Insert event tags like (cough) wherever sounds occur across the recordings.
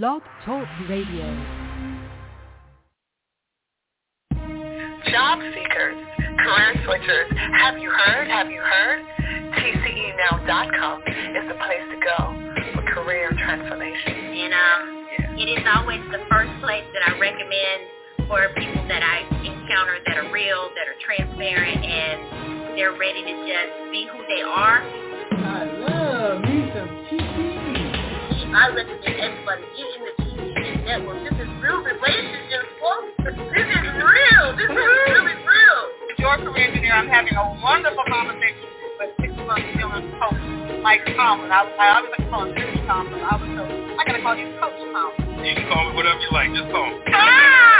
Blog Talk Radio. Job seekers, career switchers, have you heard? Have you heard? TCEnow.com is the place to go for career transformation. And um, it is always the first place that I recommend for people that I encounter that are real, that are transparent, and they're ready to just be who they are. I love me some TCE. I recommend everybody get in the TCE network. This is real relationships, folks. This is real. This is really real. Your career engineer, I'm having a wonderful conversation with six months Dylan coach Mike Tomlin. I, I always like to call him Coach Tomlin. I was so I gotta call you Coach Tomlin. You can call me whatever you like. Just call me. Ah!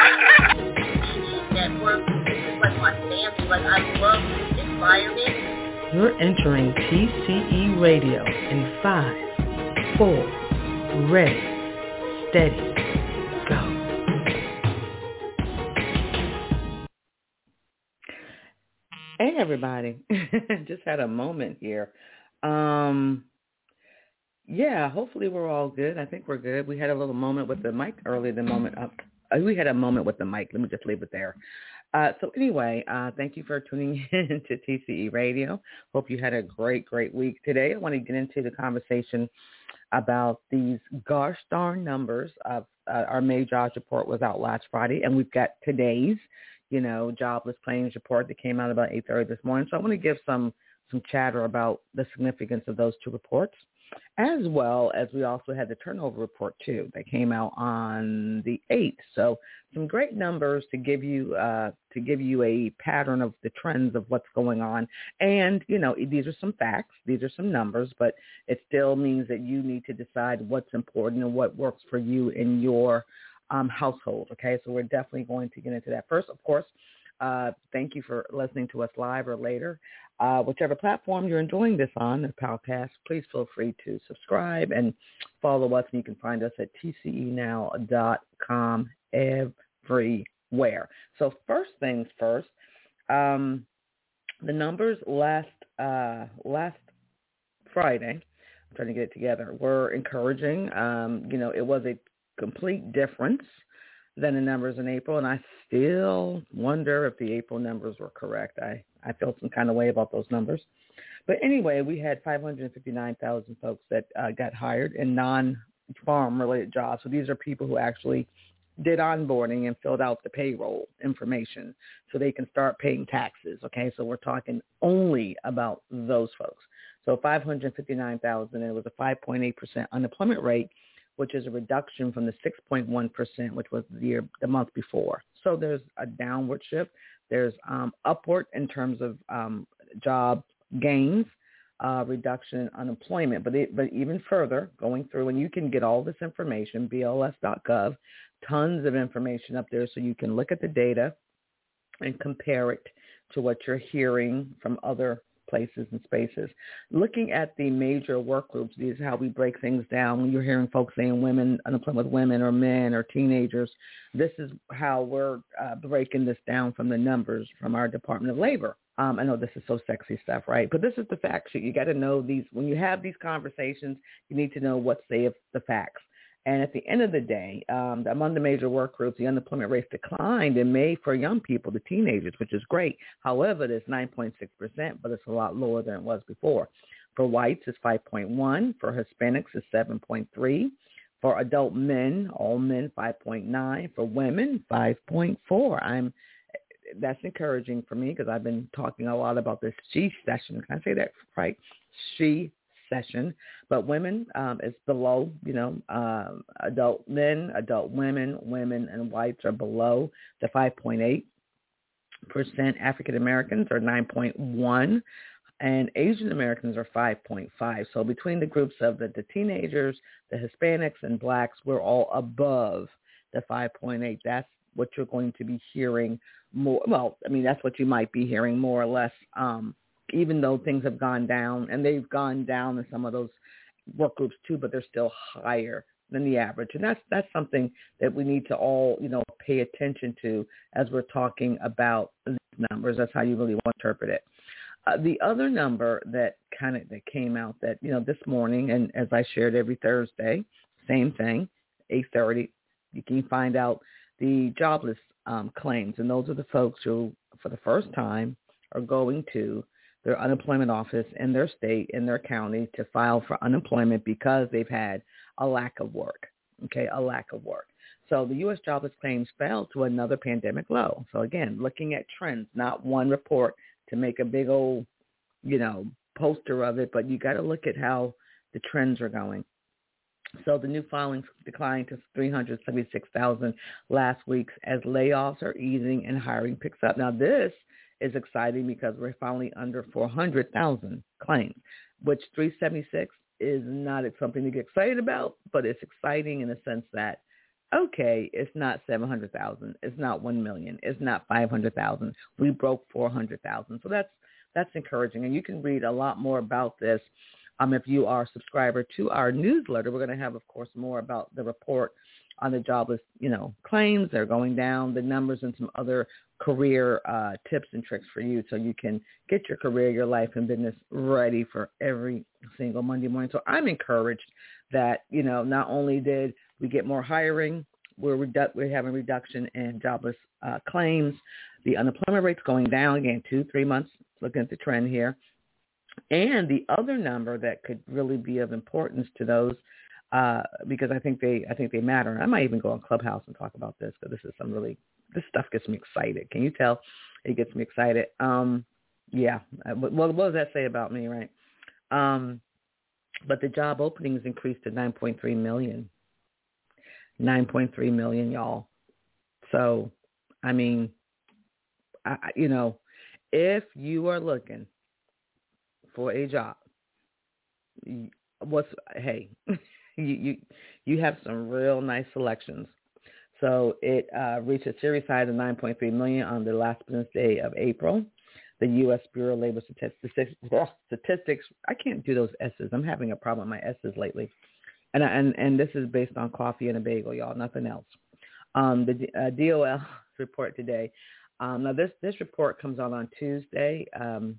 network. This is like my family. Like I love this environment. You're entering TCE Radio in five, four, ready, steady, go. Hey everybody. (laughs) Just had a moment here. Um yeah, hopefully we're all good. I think we're good. We had a little moment with the mic earlier the moment up. Uh, we had a moment with the mic. Let me just leave it there. Uh, so anyway, uh, thank you for tuning (laughs) in to TCE Radio. Hope you had a great, great week today. I want to get into the conversation about these gosh darn numbers of uh, our May jobs report was out last Friday, and we've got today's, you know, jobless claims report that came out about 8:30 this morning. So I want to give some some chatter about the significance of those two reports as well as we also had the turnover report too that came out on the 8th. So some great numbers to give you uh, to give you a pattern of the trends of what's going on. And you know these are some facts, these are some numbers, but it still means that you need to decide what's important and what works for you in your um, household. Okay, so we're definitely going to get into that first. Of course, uh, thank you for listening to us live or later. Uh, whichever platform you're enjoying this on, the Palcast, please feel free to subscribe and follow us. And you can find us at tcenow.com everywhere. So first things first, um, the numbers last uh, last Friday, I'm trying to get it together, were encouraging. Um, you know, it was a complete difference than the numbers in April, and I still wonder if the April numbers were correct. I, I felt some kind of way about those numbers. But anyway, we had 559,000 folks that uh, got hired in non-farm related jobs. So these are people who actually did onboarding and filled out the payroll information so they can start paying taxes. Okay, so we're talking only about those folks. So 559,000, and it was a 5.8% unemployment rate which is a reduction from the 6.1%, which was the year, the month before. So there's a downward shift. There's um, upward in terms of um, job gains, uh, reduction in unemployment. But, it, but even further, going through, and you can get all this information, BLS.gov, tons of information up there so you can look at the data and compare it to what you're hearing from other places and spaces. Looking at the major work groups, these is how we break things down. When you're hearing folks saying women, unemployment with women or men or teenagers, this is how we're uh, breaking this down from the numbers from our Department of Labor. Um, I know this is so sexy stuff, right? But this is the fact sheet. You got to know these. When you have these conversations, you need to know what's the facts. And at the end of the day, um, among the major work groups, the unemployment rate declined in May for young people, the teenagers, which is great. However, it's 9.6%, but it's a lot lower than it was before. For whites, it's 5.1. For Hispanics, it's 7.3. For adult men, all men, 5.9. For women, 5.4. I'm that's encouraging for me because I've been talking a lot about this she session. Can I say that right? She session. But women um, is below, you know, uh, adult men, adult women, women and whites are below the 5.8 percent. African Americans are 9.1 and Asian Americans are 5.5. So between the groups of the, the teenagers, the Hispanics and blacks, we're all above the 5.8. That's what you're going to be hearing more. Well, I mean, that's what you might be hearing more or less um, even though things have gone down, and they've gone down in some of those work groups too, but they're still higher than the average. And that's that's something that we need to all, you know, pay attention to as we're talking about these numbers. That's how you really want to interpret it. Uh, the other number that kind of that came out that you know this morning, and as I shared every Thursday, same thing. 8:30. You can find out the jobless um, claims, and those are the folks who, for the first time, are going to their unemployment office in their state, in their county, to file for unemployment because they've had a lack of work. Okay, a lack of work. So the U.S. jobless claims fell to another pandemic low. So again, looking at trends, not one report to make a big old, you know, poster of it, but you got to look at how the trends are going. So the new filings declined to 376,000 last week as layoffs are easing and hiring picks up. Now this is exciting because we're finally under 400,000 claims, which 376 is not something to get excited about, but it's exciting in the sense that okay, it's not 700,000, it's not 1 million, it's not 500,000. We broke 400,000. So that's that's encouraging and you can read a lot more about this um, if you are a subscriber to our newsletter. We're going to have of course more about the report on the jobless, you know, claims. They're going down, the numbers and some other career uh, tips and tricks for you so you can get your career, your life, and business ready for every single Monday morning. So I'm encouraged that, you know, not only did we get more hiring, we're, redu- we're having reduction in jobless uh, claims. The unemployment rate's going down again, two, three months, looking at the trend here. And the other number that could really be of importance to those uh, because I think they I think they matter. I might even go on Clubhouse and talk about this because this is some really this stuff gets me excited. Can you tell? It gets me excited. Um, yeah. Uh, what, what does that say about me, right? Um, but the job openings increased to 9.3 million. 9.3 million, y'all. So, I mean, I, you know, if you are looking for a job, what's hey, (laughs) you you you have some real nice selections. So it uh, reached a series high of 9.3 million on the last business day of April. The U.S. Bureau of Labor Statistics, statistics I can't do those S's. I'm having a problem with my S's lately. And, and, and this is based on coffee and a bagel, y'all, nothing else. Um, the uh, DOL (laughs) report today. Um, now, this, this report comes out on Tuesday. Um,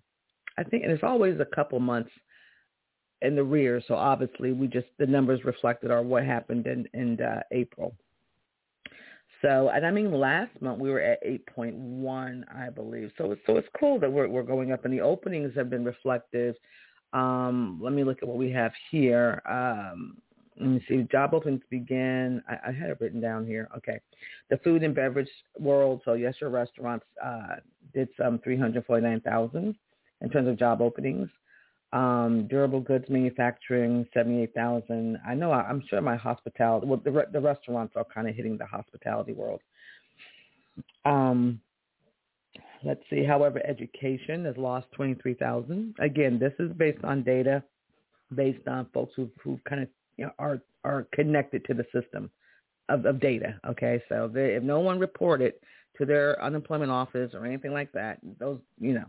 I think, and it's always a couple months in the rear. So obviously, we just the numbers reflected are what happened in in uh, April. So, and I mean, last month we were at 8.1, I believe. So, so it's cool that we're we're going up, and the openings have been reflective. Um, let me look at what we have here. Um, let me see. Job openings began. I, I, had it written down here. Okay, the food and beverage world. So, yes, your restaurants uh, did some 349,000 in terms of job openings. Um, durable goods manufacturing, 78,000. I know, I, am sure my hospitality, well, the, the restaurants are kind of hitting the hospitality world. Um, let's see. However, education has lost 23,000. Again, this is based on data, based on folks who who kind of you know, are are connected to the system of, of data. Okay, so they, if no one reported to their unemployment office or anything like that, those you know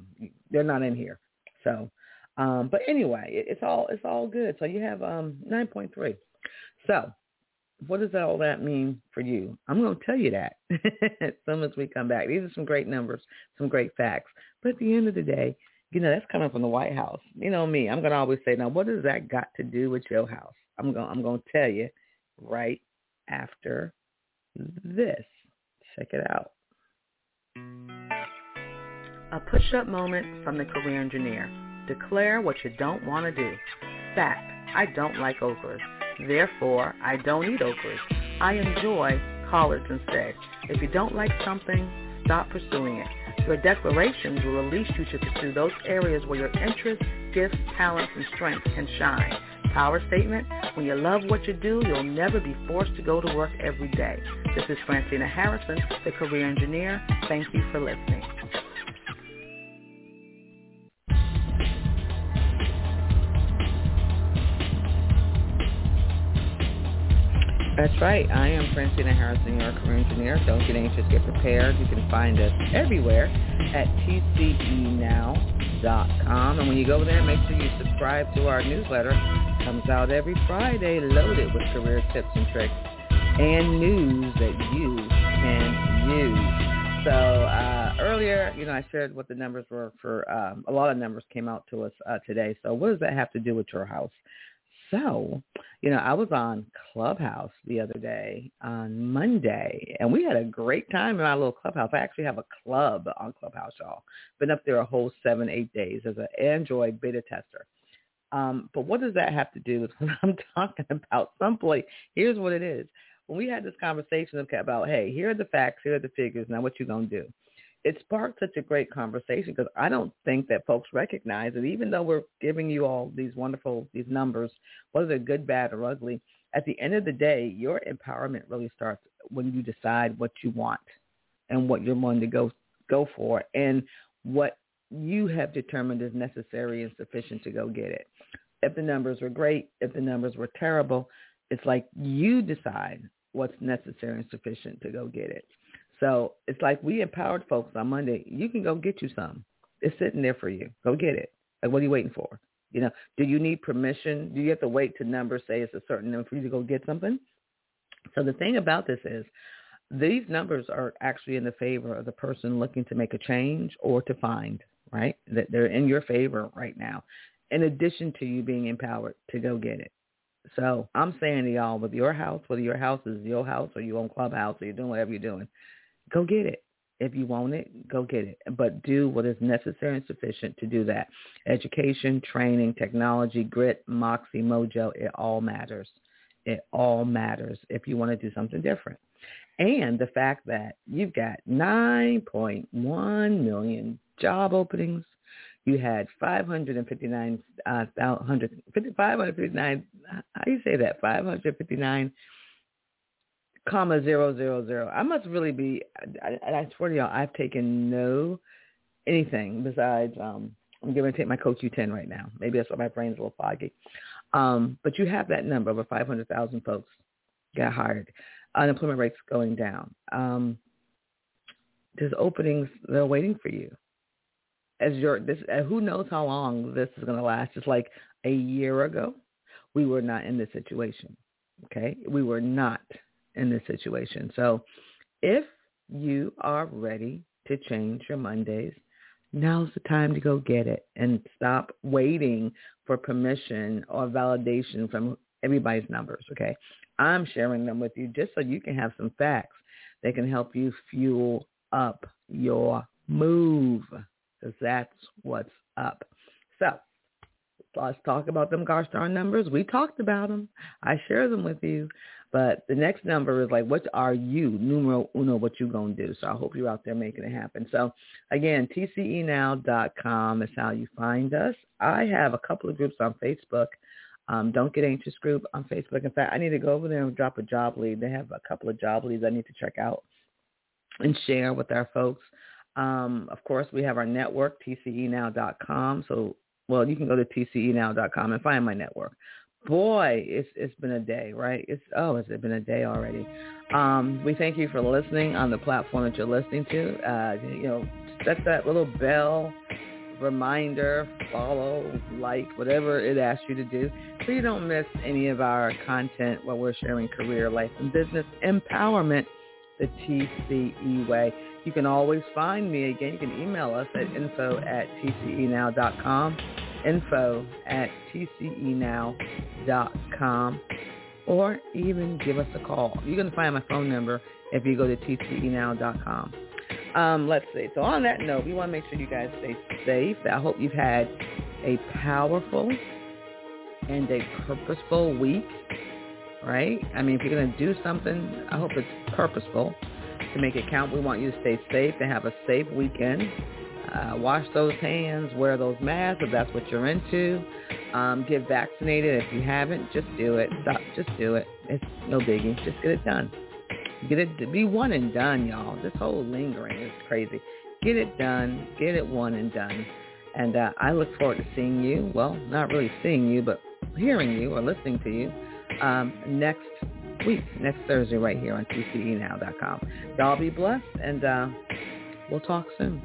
they're not in here. So um, but anyway, it, it's all it's all good. So you have um, 9.3. So what does all that mean for you? I'm going to tell you that (laughs) as soon as we come back. These are some great numbers, some great facts. But at the end of the day, you know, that's coming from the White House. You know me. I'm going to always say, now, what does that got to do with your house? I'm going. I'm going to tell you right after this. Check it out. A push-up moment from the career engineer. Declare what you don't want to do. Fact, I don't like okras. Therefore, I don't eat okras. I enjoy collards instead. If you don't like something, stop pursuing it. Your declarations will release you to pursue those areas where your interests, gifts, talents, and strengths can shine. Power statement, when you love what you do, you'll never be forced to go to work every day. This is Francina Harrison, the career engineer. Thank you for listening. That's right. I am Francina Harrison, your career engineer. Don't get anxious, get prepared. You can find us everywhere at tcenow.com. And when you go there, make sure you subscribe to our newsletter. It comes out every Friday, loaded with career tips and tricks and news that you can use. So uh, earlier, you know, I shared what the numbers were for. Um, a lot of numbers came out to us uh, today. So what does that have to do with your house? So, you know, I was on Clubhouse the other day on Monday, and we had a great time in our little clubhouse. I actually have a club on Clubhouse, y'all. Been up there a whole seven, eight days as an Android beta tester. Um, but what does that have to do with (laughs) what I'm talking about? Simply, here's what it is. When we had this conversation about, hey, here are the facts, here are the figures, now what you going to do? It sparked such a great conversation because I don't think that folks recognize it. Even though we're giving you all these wonderful these numbers, whether they're good, bad, or ugly, at the end of the day, your empowerment really starts when you decide what you want and what you're willing to go go for, and what you have determined is necessary and sufficient to go get it. If the numbers were great, if the numbers were terrible, it's like you decide what's necessary and sufficient to go get it. So it's like we empowered folks on Monday. You can go get you some. It's sitting there for you. Go get it. Like, what are you waiting for? You know, do you need permission? Do you have to wait to numbers say it's a certain number for you to go get something? So the thing about this is these numbers are actually in the favor of the person looking to make a change or to find, right? That they're in your favor right now, in addition to you being empowered to go get it. So I'm saying to y'all, with your house, whether your house is your house or you own Clubhouse or you're doing whatever you're doing, go get it. If you want it, go get it. But do what is necessary and sufficient to do that. Education, training, technology, grit, moxie, mojo, it all matters. It all matters if you want to do something different. And the fact that you've got 9.1 million job openings. You had 559, uh, 559, how do you say that? 559 comma zero zero zero. I must really be. I, I swear to y'all, I've taken no anything besides. um I'm going to take my CoQ10 right now. Maybe that's why my brain's a little foggy. Um, but you have that number. Over 500,000 folks got hired. Unemployment rates going down. Um, there's openings that are waiting for you. As your this, uh, who knows how long this is going to last? Just like a year ago, we were not in this situation. Okay, we were not in this situation. So if you are ready to change your Mondays, now's the time to go get it and stop waiting for permission or validation from everybody's numbers, okay? I'm sharing them with you just so you can have some facts that can help you fuel up your move because that's what's up. So let's talk about them darn numbers. We talked about them. I share them with you. But the next number is like, what are you, numero uno, what you going to do? So I hope you're out there making it happen. So again, tcenow.com is how you find us. I have a couple of groups on Facebook. Um, Don't Get Anxious group on Facebook. In fact, I need to go over there and drop a job lead. They have a couple of job leads I need to check out and share with our folks. Um, of course, we have our network, tcenow.com. So, well, you can go to tcenow.com and find my network boy, it's it's been a day, right? It's oh, has it's been a day already. Um, we thank you for listening on the platform that you're listening to. Uh, you know, set that little bell reminder, follow, like, whatever it asks you to do, so you don't miss any of our content while we're sharing career, life, and business empowerment the TCE way. You can always find me again. You can email us at info at tcenow.com info at tcenow.com or even give us a call. You can find my phone number if you go to tcenow.com. Um, let's see. So on that note, we want to make sure you guys stay safe. I hope you've had a powerful and a purposeful week, right? I mean, if you're going to do something, I hope it's purposeful to make it count. We want you to stay safe, to have a safe weekend. Uh, wash those hands, wear those masks if that's what you're into. Um, get vaccinated if you haven't. Just do it. Stop. Just do it. It's no biggie. Just get it done. Get it. Be one and done, y'all. This whole lingering is crazy. Get it done. Get it one and done. And uh, I look forward to seeing you. Well, not really seeing you, but hearing you or listening to you um, next week, next Thursday, right here on TCEnow.com. Y'all be blessed, and uh, we'll talk soon.